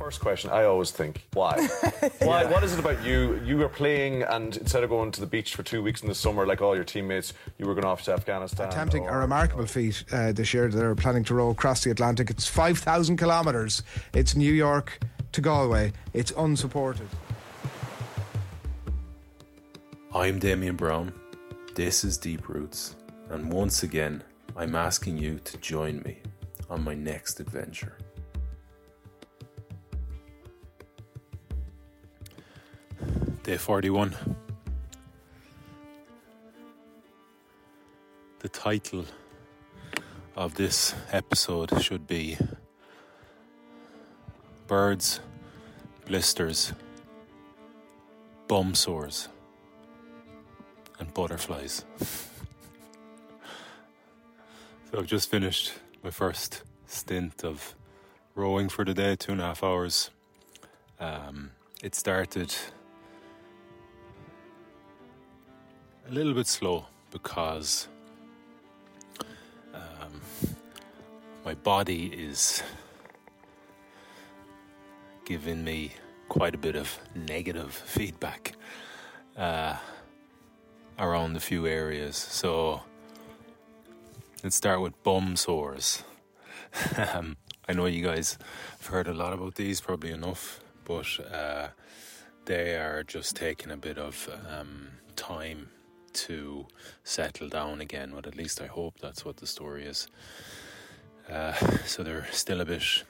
First question, I always think, why? Why? What is it about you? You were playing, and instead of going to the beach for two weeks in the summer, like all your teammates, you were going off to Afghanistan. Attempting or- a remarkable feat uh, this year. They're planning to row across the Atlantic. It's 5,000 kilometres. It's New York to Galway. It's unsupported. I'm Damian Browne. This is Deep Roots, and once again, I'm asking you to join me on my next adventure. Day 41. The title of this episode should be Birds, Blisters, Bum Sores, and Butterflies. so I've just finished my first stint of rowing for the day, two and a half hours. Um, it started a little bit slow because um, my body is giving me quite a bit of negative feedback uh, around a few areas. So let's start with bum sores. um, I know you guys have heard a lot about these, probably enough, but uh, they are just taking a bit of um, time to settle down again. But at least I hope that's what the story is. Uh, so they're still a bit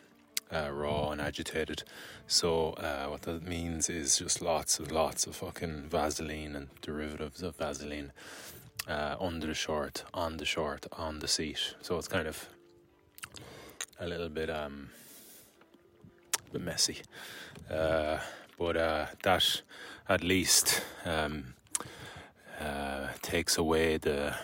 uh, raw and agitated. So uh, what that means is just lots and lots of fucking Vaseline and derivatives of Vaseline uh, under the short, on the short, on the seat. So it's kind of a little bit um, a bit messy, uh, but uh, that at least um, uh, takes away the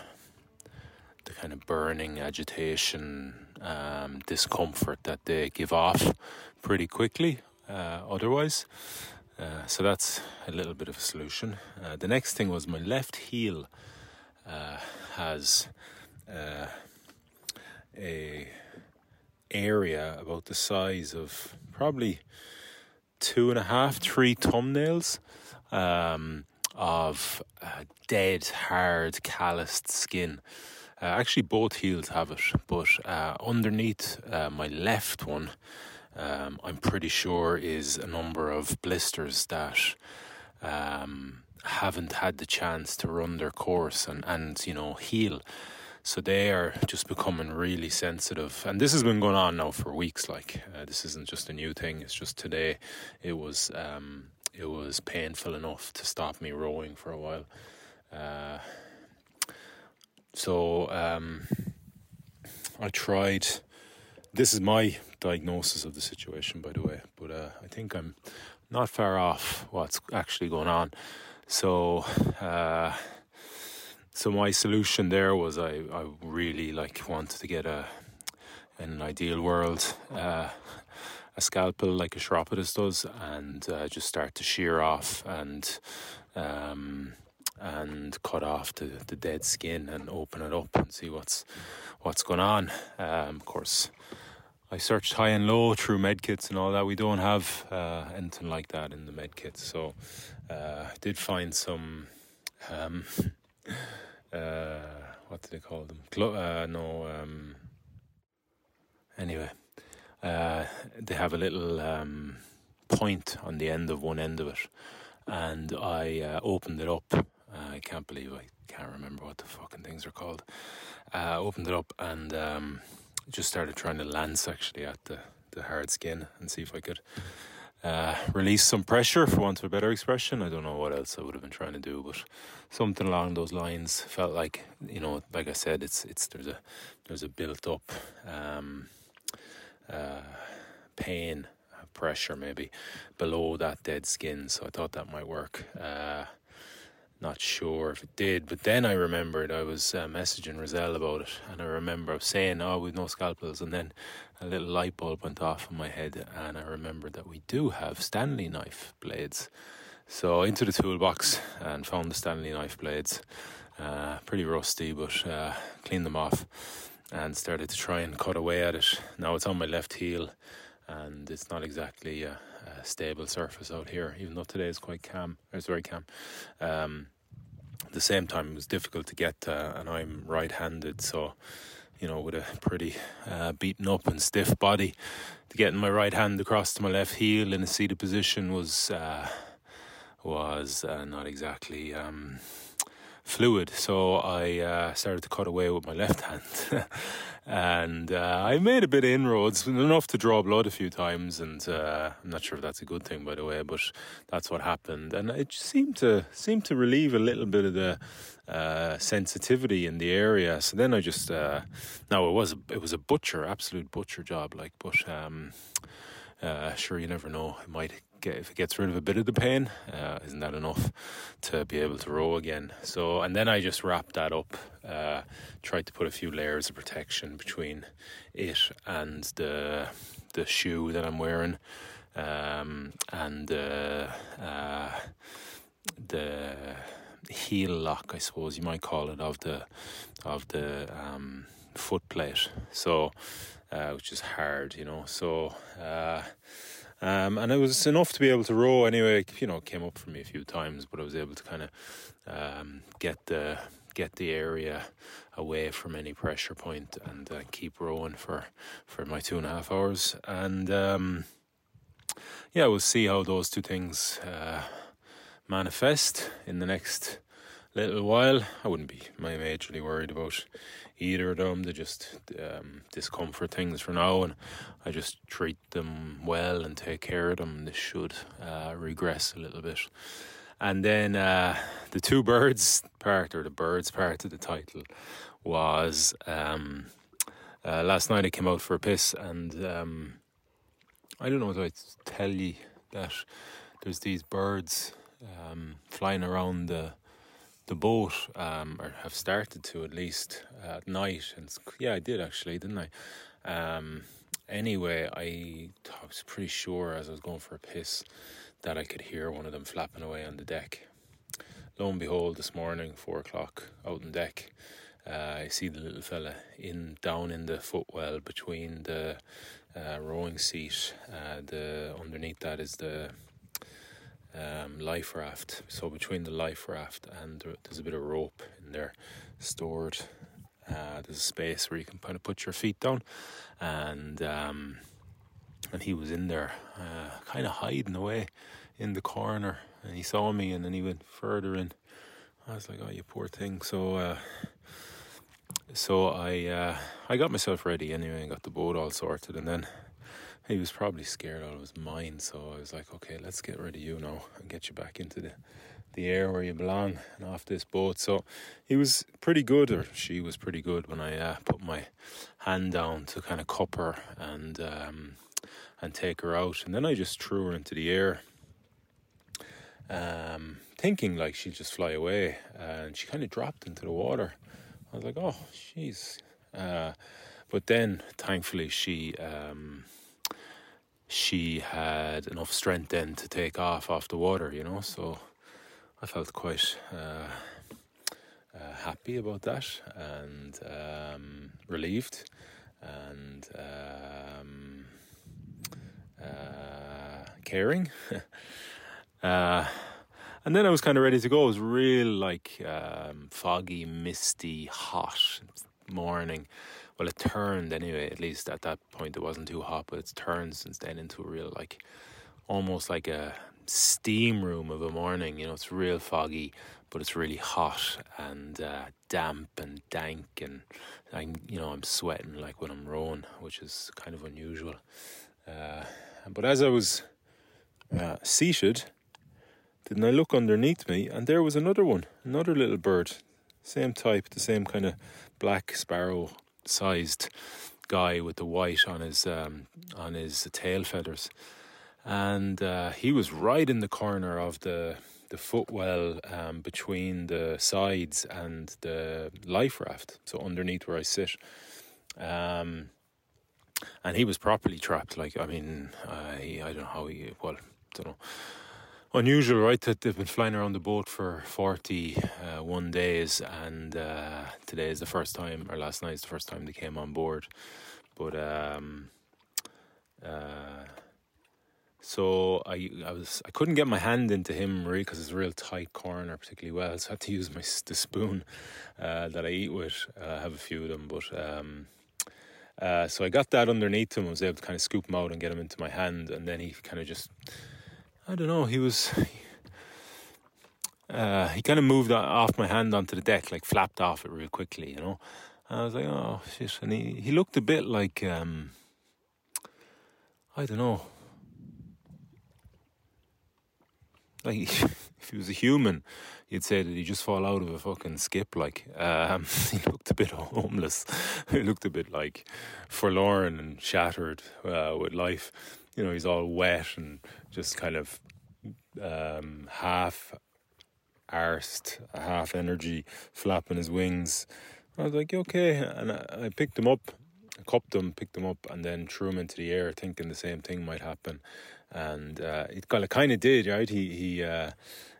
the kind of burning agitation, um, discomfort that they give off pretty quickly. Uh, otherwise, uh, so that's a little bit of a solution. Uh, the next thing was my left heel uh, has uh, a area about the size of probably two and a half, three thumbnails um, of uh, dead, hard, calloused skin. Uh, actually, both heels have it, but uh, underneath uh, my left one, um, I'm pretty sure is a number of blisters that um, haven't had the chance to run their course and, and you know heal. So they are just becoming really sensitive, and this has been going on now for weeks. Like uh, this isn't just a new thing; it's just today. It was um, it was painful enough to stop me rowing for a while. Uh, so um, I tried this is my diagnosis of the situation, by the way. But uh, I think I'm not far off what's actually going on. So, uh, so my solution there was I, I really like wanted to get a in an ideal world uh, a scalpel like a chiropodist does and uh, just start to shear off and um, and cut off the, the dead skin and open it up and see what's what's going on. Um, of course, I searched high and low through medkits and all that. We don't have uh, anything like that in the medkits, so uh, I did find some. Um, uh, what do they call them? Glo- uh, no. Um, anyway, uh, they have a little um, point on the end of one end of it, and I uh, opened it up. I can't believe I can't remember what the fucking things are called. Uh, opened it up and um, just started trying to lance actually at the, the hard skin and see if I could uh, release some pressure, for want of a better expression. I don't know what else I would have been trying to do, but something along those lines felt like you know, like I said, it's it's there's a there's a built up um, uh, pain uh, pressure maybe below that dead skin, so I thought that might work. Uh, not sure if it did, but then I remembered I was uh, messaging Roselle about it, and I remember saying, "Oh, we've no scalpels," and then a little light bulb went off in my head, and I remembered that we do have Stanley knife blades. So into the toolbox and found the Stanley knife blades, uh, pretty rusty, but uh, cleaned them off and started to try and cut away at it. Now it's on my left heel, and it's not exactly a, a stable surface out here, even though today is quite calm. It's very calm. Um, at the same time, it was difficult to get, uh, and I'm right-handed, so you know, with a pretty uh, beaten up and stiff body, to getting my right hand across to my left heel in a seated position was uh, was uh, not exactly. Um, fluid. So I uh, started to cut away with my left hand. and uh, I made a bit of inroads, enough to draw blood a few times. And uh, I'm not sure if that's a good thing, by the way, but that's what happened. And it seemed to seemed to relieve a little bit of the uh, sensitivity in the area. So then I just uh, now it was it was a butcher, absolute butcher job, like, but. Um, uh, sure, you never know. It might get if it gets rid of a bit of the pain, uh, isn't that enough to be able to row again? So, and then I just wrapped that up, uh, tried to put a few layers of protection between it and the the shoe that I'm wearing, um, and uh, uh the heel lock, I suppose you might call it, of the of the um, foot plate. So, uh, which is hard, you know. So uh, um, and it was enough to be able to row anyway. You know, it came up for me a few times, but I was able to kind of um, get the get the area away from any pressure point and uh, keep rowing for for my two and a half hours. And um, yeah, we'll see how those two things uh, manifest in the next little while. I wouldn't be majorly worried about either of them. They're just um, discomfort things for now, and I just treat them well and take care of them. They should uh, regress a little bit. And then uh, the two birds part, or the birds part of the title, was um, uh, last night I came out for a piss, and um, I don't know if I tell you that there's these birds um, flying around the the boat, um, or have started to at least uh, at night. And yeah, I did actually, didn't I? Um, anyway, I, I was pretty sure as I was going for a piss that I could hear one of them flapping away on the deck. Lo and behold, this morning, four o'clock, out on deck, uh, I see the little fella in down in the footwell between the uh, rowing seat. Uh, the underneath that is the um, life raft. So between the life raft and there's a bit of rope in there stored. Uh, there's a space where you can kind of put your feet down, and um, and he was in there, uh, kind of hiding away in the corner, and he saw me, and then he went further in. I was like, "Oh, you poor thing." So, uh, so I uh, I got myself ready anyway, and got the boat all sorted, and then he was probably scared out of his mind. So I was like, okay, let's get rid of you now and get you back into the the air where you belong and off this boat. So he was pretty good, or she was pretty good when I uh, put my hand down to kind of cup her and um, and take her out, and then I just threw her into the air, um, thinking like she'd just fly away, and she kind of dropped into the water. I was like, oh, jeez. Uh, but then, thankfully, she um, she had enough strength then to take off off the water, you know. So I felt quite uh, uh, happy about that and um, relieved and um, uh, caring. Uh, and then I was kind of ready to go. It was real like um, foggy, misty, hot morning. Well, it turned anyway. At least at that point, it wasn't too hot, but it's turned since then into a real like almost like a steam room of a morning. You know, it's real foggy, but it's really hot and uh, damp and dank, and I'm you know I'm sweating like when I'm rowing, which is kind of unusual. Uh, but as I was uh, seated, didn't I look underneath me, and there was another one, another little bird, same type, the same kind of black sparrow sized guy with the white on his um, on his tail feathers and uh, he was right in the corner of the the footwell um, between the sides and the life raft, so underneath where I sit. Um, and he was properly trapped. Like I mean, I I don't know how he well, don't know. Unusual, right? That they've been flying around the boat for 41 uh, days, and uh, today is the first time, or last night is the first time they came on board. But um, uh, so I, I was I couldn't get my hand into him really because it's a real tight corner, particularly well. So I had to use my the spoon uh, that I eat with. Uh, I have a few of them, but um, uh, so I got that underneath him. I was able to kind of scoop him out and get him into my hand, and then he kind of just I don't know. He was. Uh, he kind of moved off my hand onto the deck, like flapped off it real quickly, you know. And I was like, oh shit! And he, he looked a bit like um, I don't know like if he was a human, you'd say that he just fall out of a fucking skip. Like um, he looked a bit homeless. he looked a bit like forlorn and shattered uh, with life. You know, he's all wet and just kind of um, half arsed, half energy, flapping his wings. I was like, okay, and I, picked him up, cupped him, picked him up, and then threw him into the air, thinking the same thing might happen and uh, it kind of did. Right, he he uh,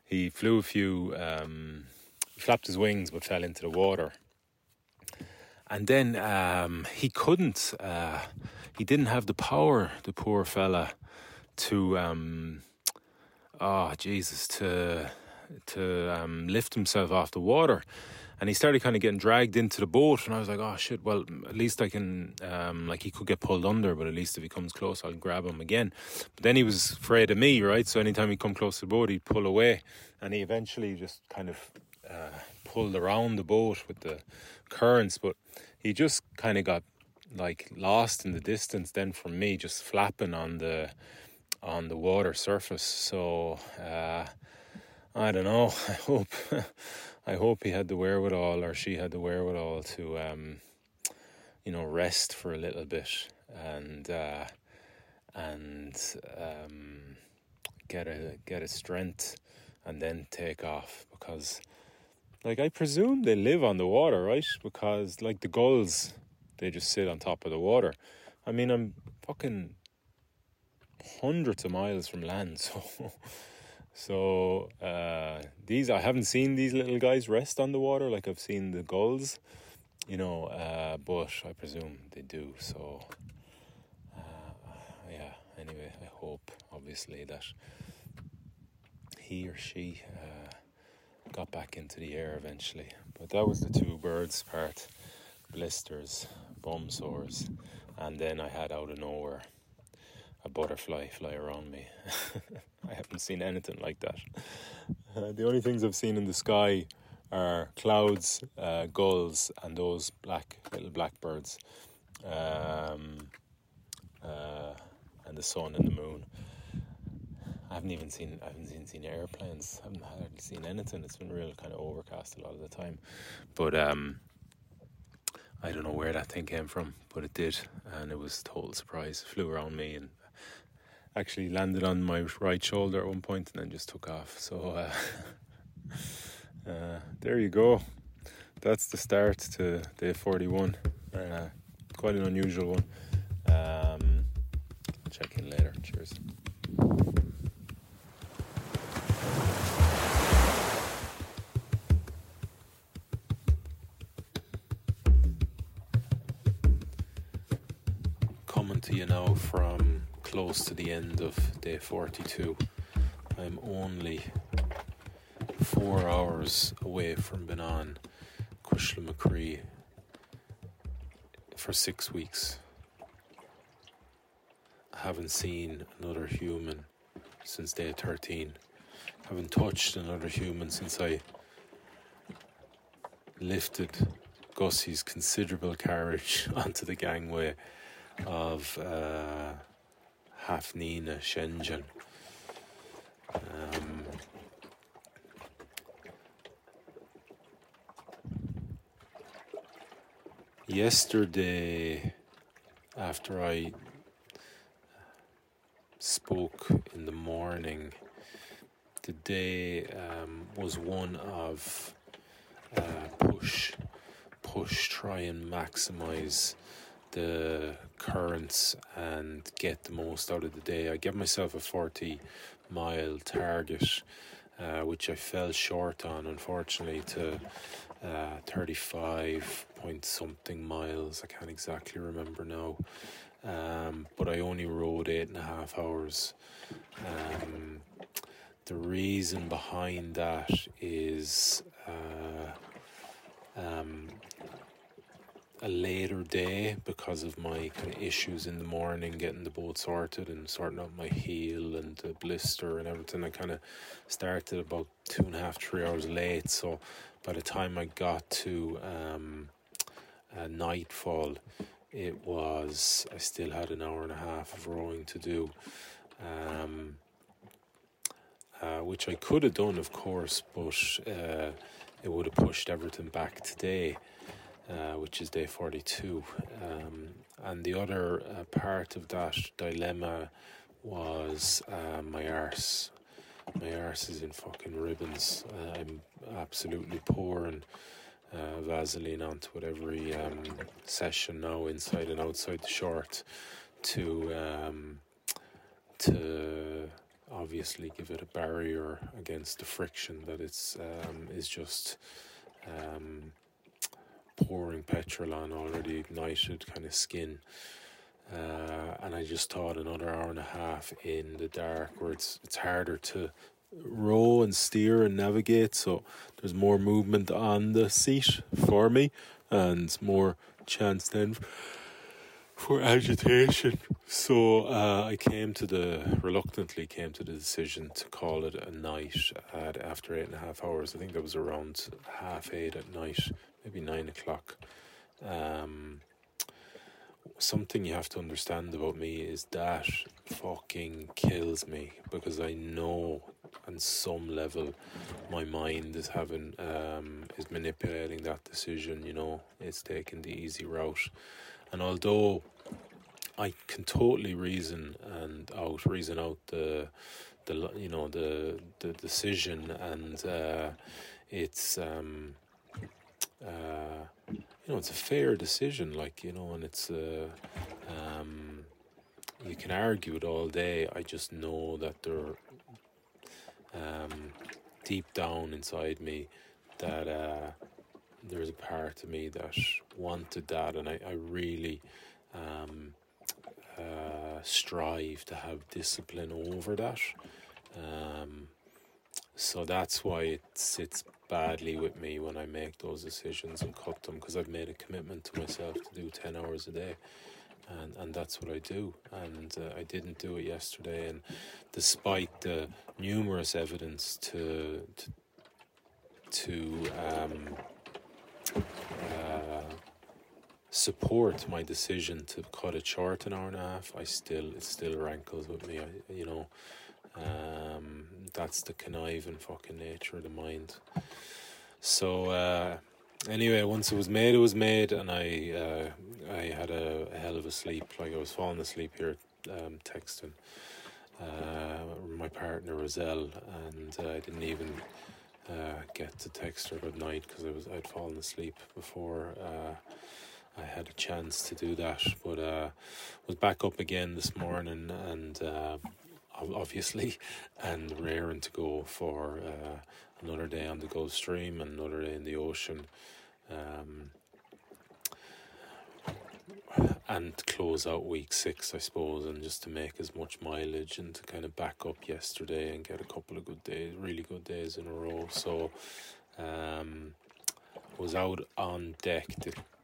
he flew a few, um, flapped his wings, but fell into the water. And then um, he couldn't. Uh, he didn't have the power. The poor fella to. Um, oh Jesus! To to um, lift himself off the water and he started kind of getting dragged into the boat and i was like oh shit well at least i can um, like he could get pulled under but at least if he comes close i'll grab him again but then he was afraid of me right so anytime he come close to the boat he'd pull away and he eventually just kind of uh, pulled around the boat with the currents but he just kind of got like lost in the distance then from me just flapping on the on the water surface so uh, I don't know. I hope I hope he had the wherewithal or she had the wherewithal to, um, you know, rest for a little bit and uh, and um, get a get a strength and then take off because, like, I presume they live on the water, right? Because like the gulls, they just sit on top of the water. I mean, I'm fucking hundreds of miles from land, so. So uh, these I haven't seen these little guys rest on the water like I've seen the gulls, you know. Uh, but I presume they do. So uh, yeah. Anyway, I hope obviously that he or she uh, got back into the air eventually. But that was the two birds part: blisters, bum sores, and then I had out of nowhere a butterfly fly around me. I haven't seen anything like that. Uh, the only things I've seen in the sky are clouds, uh, gulls, and those black little blackbirds, um, uh, and the sun and the moon. I haven't even seen I haven't seen, seen airplanes. I haven't hardly seen anything. It's been real kind of overcast a lot of the time. But um, I don't know where that thing came from, but it did, and it was total surprise. It flew around me and actually landed on my right shoulder at one point, and then just took off. So uh, uh, there you go. That's the start to day forty-one. Uh, quite an unusual one. Um, check in later. Cheers. Close to the end of day 42. I'm only four hours away from being on Cushla McCree for six weeks. I haven't seen another human since day 13. I haven't touched another human since I lifted Gussie's considerable carriage onto the gangway of uh, Hafnia Shenzhen. Um, yesterday, after I spoke in the morning, the day um, was one of uh, push, push, try and maximize the currents and get the most out of the day. I gave myself a 40 mile target, uh, which I fell short on, unfortunately, to uh, 35 point something miles. I can't exactly remember now. Um, but I only rowed eight and a half hours. Um, the reason behind that is uh, um, a later day because of my kind of issues in the morning, getting the boat sorted and sorting out my heel and the blister and everything. I kind of started about two and a half, three hours late. So by the time I got to um, uh, nightfall, it was I still had an hour and a half of rowing to do. Um, uh, which I could have done, of course, but uh, it would have pushed everything back today. Uh, which is day 42. Um, and the other uh, part of that dilemma was uh, my arse. My arse is in fucking ribbons. Uh, I'm absolutely pouring uh, Vaseline onto it every um, session now, inside and outside the short, to um, to obviously give it a barrier against the friction that it's um, is just um, pouring petrol on already ignited kind of skin. Uh, and I just thought another hour and a half in the dark where it's it's harder to row and steer and navigate. So there's more movement on the seat for me and more chance then for agitation. So uh, I came to the reluctantly came to the decision to call it a night at after eight and a half hours. I think that was around half eight at night maybe nine o'clock. Um, something you have to understand about me is that fucking kills me because I know on some level my mind is having um, is manipulating that decision. You know, it's taking the easy route, and although I can totally reason and out reason out the the you know the the decision and uh, it's um, uh, you know, it's a fair decision, like, you know, and it's, uh, um, you can argue it all day. I just know that there, um, deep down inside me, that, uh, there's a part of me that wanted that, and I, I really, um, uh, strive to have discipline over that. Um, so that's why it sits badly with me when I make those decisions and cut them because I've made a commitment to myself to do 10 hours a day. And, and that's what I do. And uh, I didn't do it yesterday. And despite the numerous evidence to, to, to um, uh, support my decision to cut it short an hour and a half, I still, it still rankles with me. I, you know, um, that's the conniving fucking nature of the mind. So uh, anyway, once it was made, it was made, and I uh, I had a, hell of a sleep. Like I was falling asleep here, um, texting uh, my partner Roselle, and uh, I didn't even uh, get to text her good night because I was I'd fallen asleep before uh, I had a chance to do that. But uh, was back up again this morning, and uh, obviously, and raring to go for uh, another day on the Gulf Stream and another day in the ocean. Um, and close out week six, I suppose, and just to make as much mileage and to kind of back up yesterday and get a couple of good days, really good days in a row. So, um, was out on deck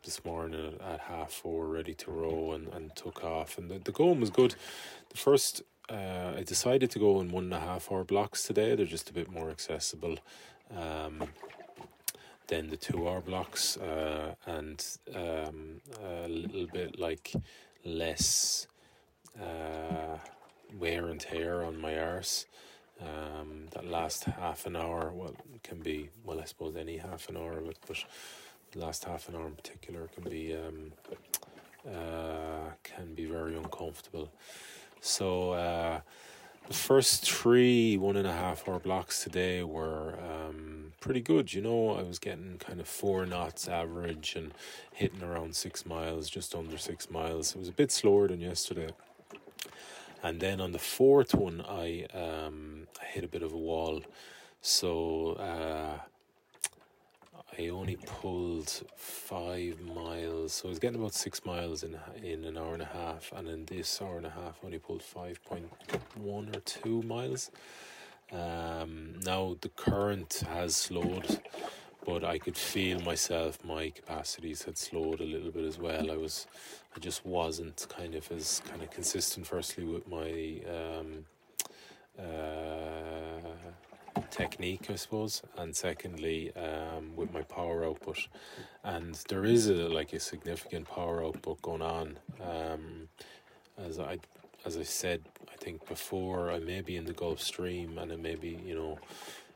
this morning at half four, ready to row, and, and took off. And the, the going was good. The first, uh, I decided to go in one and a half hour blocks today. They're just a bit more accessible. Um, than the two hour blocks uh, and um, a little bit like less uh, wear and tear on my arse. Um, that last half an hour, well, can be well, I suppose any half an hour of it, but the last half an hour in particular can be um, uh, can be very uncomfortable. So uh, the first three one and a half hour blocks today were um, pretty good. You know, I was getting kind of four knots average and hitting around six miles, just under six miles. It was a bit slower than yesterday. And then on the fourth one, I um, hit a bit of a wall. So uh, I only pulled five miles, so I was getting about six miles in in an hour and a half, and in this hour and a half, I only pulled five point one or two miles. Um, now the current has slowed, but I could feel myself. My capacities had slowed a little bit as well. I was, I just wasn't kind of as kind of consistent. Firstly, with my um, uh, technique, I suppose, and secondly, um, with my power output. And there is a like a significant power output going on. Um, as I as I said, I think before, I may be in the Gulf Stream, and it may be you know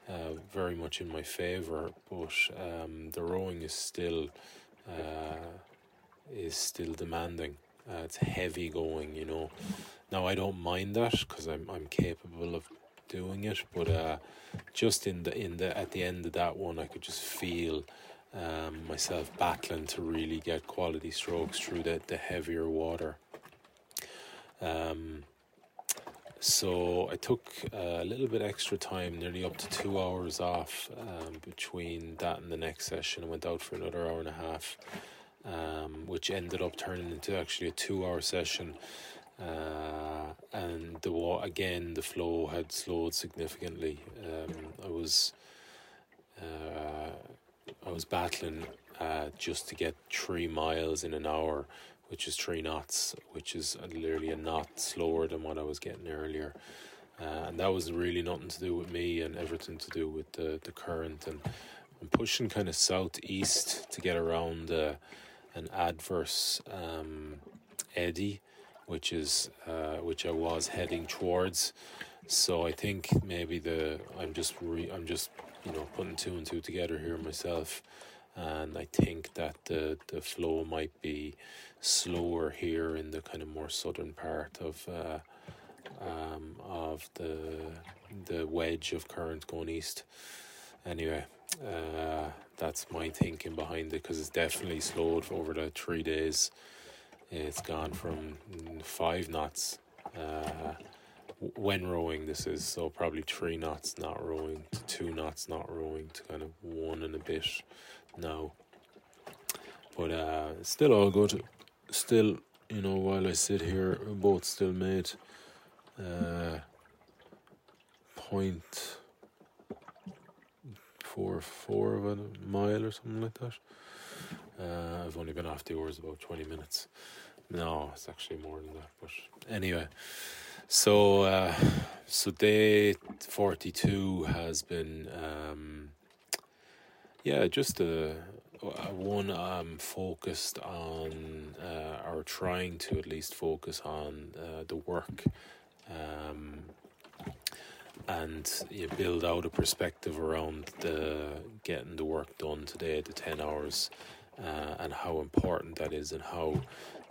uh, very much in my favor, but um, the rowing is still uh, is still demanding. Uh, it's heavy going, you know. Now I don't mind that because I'm I'm capable of doing it, but uh, just in the in the at the end of that one, I could just feel um, myself battling to really get quality strokes through the the heavier water. Um, so I took a little bit extra time, nearly up to two hours off um, between that and the next session. I went out for another hour and a half, um, which ended up turning into actually a two-hour session. Uh, and the again the flow had slowed significantly. Um, I was uh, I was battling uh, just to get three miles in an hour, which is three knots, which is literally a knot slower than what I was getting earlier. Uh, and that was really nothing to do with me and everything to do with the, the current. And I'm pushing kind of southeast to get around uh, an adverse um, eddy which is uh, which I was heading towards. So I think maybe the I'm just re, I'm just you know putting two and two together here myself, and I think that the the flow might be slower here in the kind of more southern part of uh, um, of the the wedge of current going east. Anyway, uh, that's my thinking behind it because it's definitely slowed over the three days. It's gone from five knots uh, when rowing. This is so probably three knots not rowing to two knots not rowing to kind of one and a bit now. But uh, still all good. Still, you know, while I sit here, both still made uh, point four four of a mile or something like that. Uh, I've only been off the oars about 20 minutes. No, it's actually more than that. But anyway, so uh, so day 42 has been, um, yeah, just a, a one I'm focused on, uh, or trying to at least focus on uh, the work. Um, and you build out a perspective around the getting the work done today, the ten hours, uh, and how important that is, and how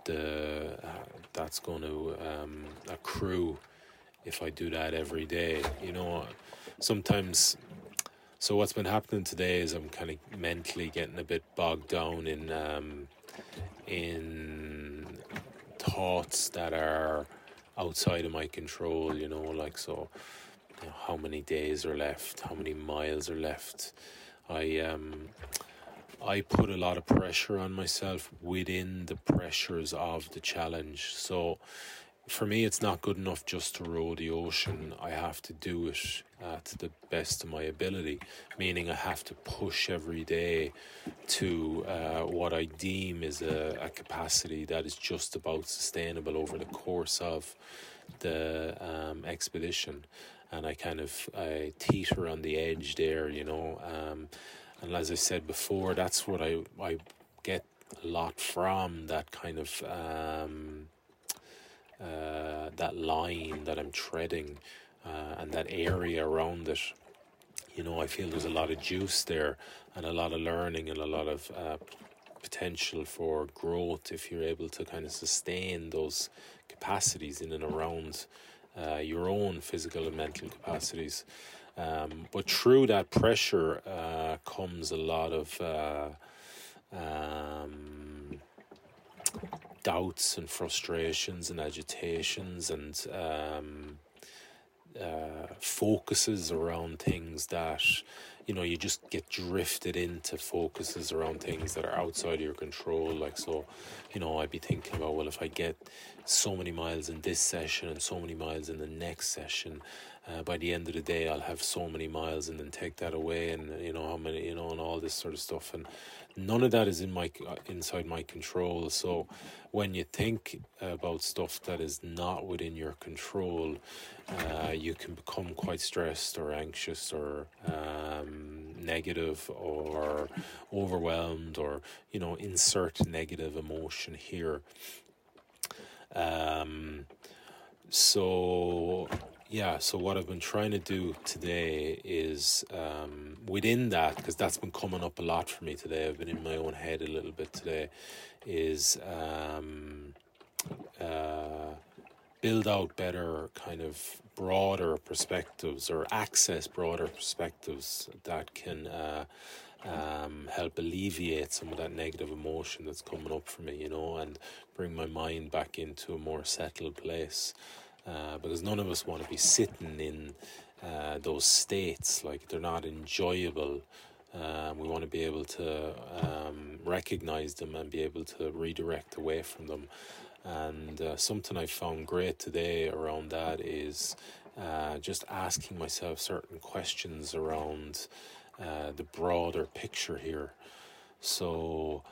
the uh, that's going to um, accrue if I do that every day. You know, sometimes. So what's been happening today is I'm kind of mentally getting a bit bogged down in um, in thoughts that are outside of my control. You know, like so you know, how many days are left, how many miles are left. I um, I put a lot of pressure on myself within the pressures of the challenge. So for me, it's not good enough just to row the ocean. I have to do it uh, to the best of my ability, meaning I have to push every day to uh, what I deem is a, a, capacity that is just about sustainable over the course of the um, expedition and I kind of I teeter on the edge there, you know. Um, and as I said before, that's what I I get a lot from that kind of um, uh, that line that I'm treading uh, and that area around it. You know, I feel there's a lot of juice there and a lot of learning and a lot of uh, potential for growth if you're able to kind of sustain those capacities in and around uh, your own physical and mental capacities. Um, but through that pressure uh, comes a lot of uh, um, doubts and frustrations and agitations and um, uh, focuses around things that you know you just get drifted into focuses around things that are outside of your control. Like so you know i'd be thinking about well if i get so many miles in this session and so many miles in the next session uh, by the end of the day i'll have so many miles and then take that away and you know how many you know and all this sort of stuff. And none of that is in my uh, inside my control. So when you think about stuff that is not within your control uh, you can become quite stressed or anxious or um, negative or overwhelmed or you know insert negative emotion here. Um, so yeah, so what I've been trying to do today is um, within that, because that's been coming up a lot for me today. I've been in my own head a little bit today. Is um, uh, build out better kind of broader perspectives or access broader perspectives that can uh, um, help alleviate some of that negative emotion that's coming up for me, you know, and bring my mind back into a more settled place. Uh, because none of us want to be sitting in uh, those states, like they're not enjoyable. Um, we want to be able to um, recognize them and be able to redirect away from them. And uh, something I found great today around that is uh, just asking myself certain questions around uh, the broader picture here. So,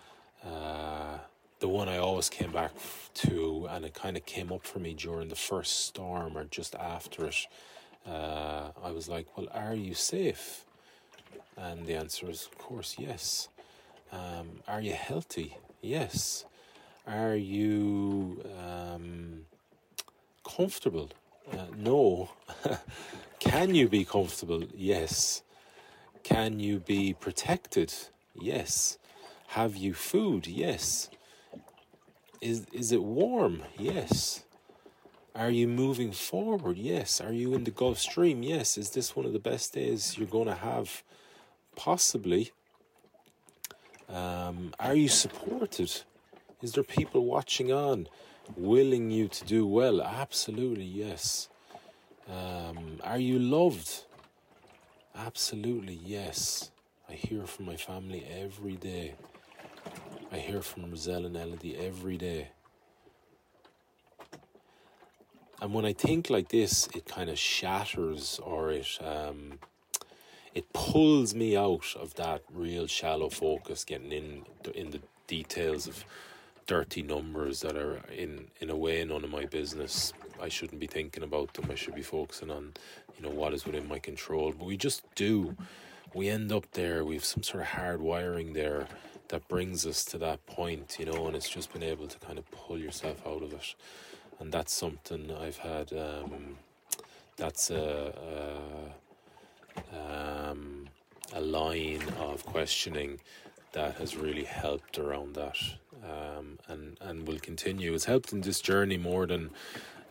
uh, the one I always came back to, and it kind of came up for me during the first storm or just after it. Uh, I was like, Well, are you safe? And the answer is, Of course, yes. Um, are you healthy? Yes. Are you um, comfortable? Uh, no. Can you be comfortable? Yes. Can you be protected? Yes. Have you food? Yes. Is is it warm? Yes. Are you moving forward? Yes. Are you in the Gulf Stream? Yes. Is this one of the best days you're going to have? Possibly. Um, are you supported? Is there people watching on, willing you to do well? Absolutely, yes. Um, are you loved? Absolutely, yes. I hear from my family every day. I hear from Roselle and Elodie every day. And when I think like this, it kind of shatters or it um, it pulls me out of that real shallow focus, getting in in the details of dirty numbers that are in in a way none of my business. I shouldn't be thinking about them. I should be focusing on, you know, what is within my control. But we just do. We end up there. We have some sort of hard wiring there that brings us to that point, you know, and it's just been able to kind of pull yourself out of it. And that's something I've had, um, that's a, a, um, a line of questioning that has really helped around that um, and, and will continue. It's helped in this journey more than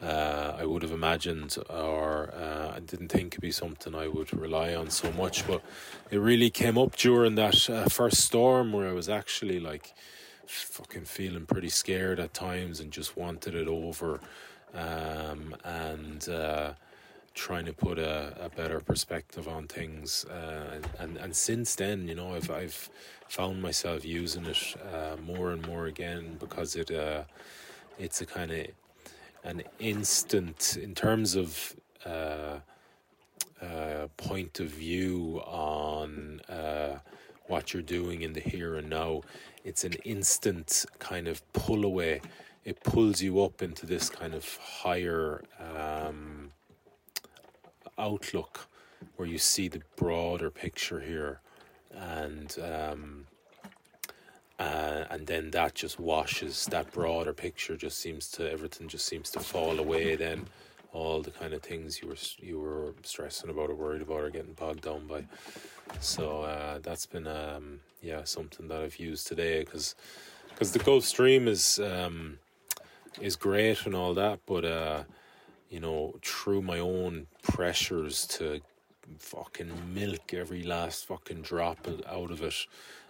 uh, I would have imagined, or uh, I didn't think it'd be something I would rely on so much. But it really came up during that uh, first storm where I was actually like fucking feeling pretty scared at times and just wanted it over, um, and uh, trying to put a, a better perspective on things. Uh, and and since then, you know, I've I've found myself using it uh, more and more again because it it's a kind of an instant in terms of uh, uh, point of view on uh, what you're doing in the here and now. It's an instant kind of pull away. It pulls you up into this kind of higher um, outlook where you see the broader picture here and um, uh, and then that just washes that broader picture just seems to everything just seems to fall away then. All the kind of things you were you were stressing about or worried about are getting bogged down by. So uh, that's been um, yeah something that I've used today because because the Gulf Stream is um, is great and all that but uh, you know through my own pressures to fucking milk every last fucking drop out of it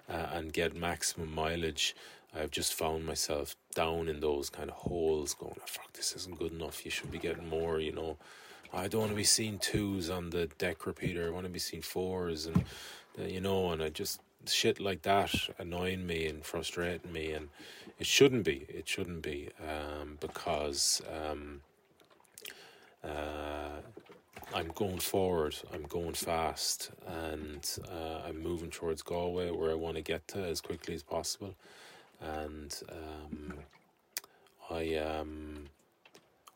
uh, and get maximum mileage, I've just found myself down in those kind of holes going, oh, fuck, this isn't good enough. You should be getting more, you know. I don't want to be seeing twos on the deck repeater. I want to be seeing fours and, uh, you know, and I just, shit like that annoying me and frustrating me. And it shouldn't be. It shouldn't be um, because um, uh, I'm going forward, I'm going fast, and uh, I'm moving towards Galway where I want to get to as quickly as possible. And um, I um,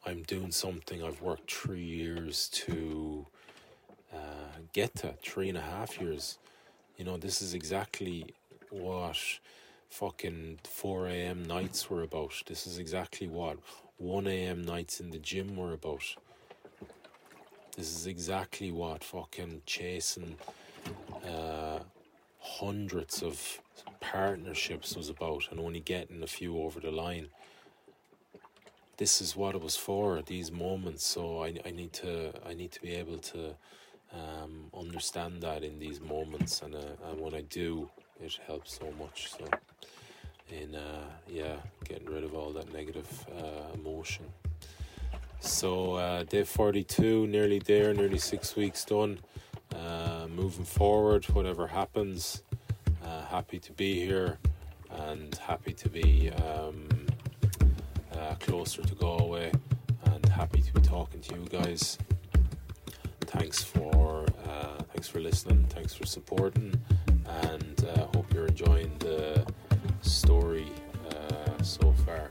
I'm doing something I've worked three years to uh, get to, three and a half years. You know, this is exactly what fucking 4 a.m. nights were about. This is exactly what 1 a.m. nights in the gym were about this is exactly what fucking chasing uh, hundreds of partnerships was about and only getting a few over the line. This is what it was for, these moments. So I, I need to I need to be able to um, understand that in these moments and, uh, and when I do it helps so much. So in uh, yeah, getting rid of all that negative uh, emotion. So uh, day 42, nearly there, nearly six weeks done. Uh, moving forward, whatever happens, uh, happy to be here and happy to be um, uh, closer to Galway and happy to be talking to you guys. Thanks for uh, thanks for listening, thanks for supporting, and uh, hope you're enjoying the story so far.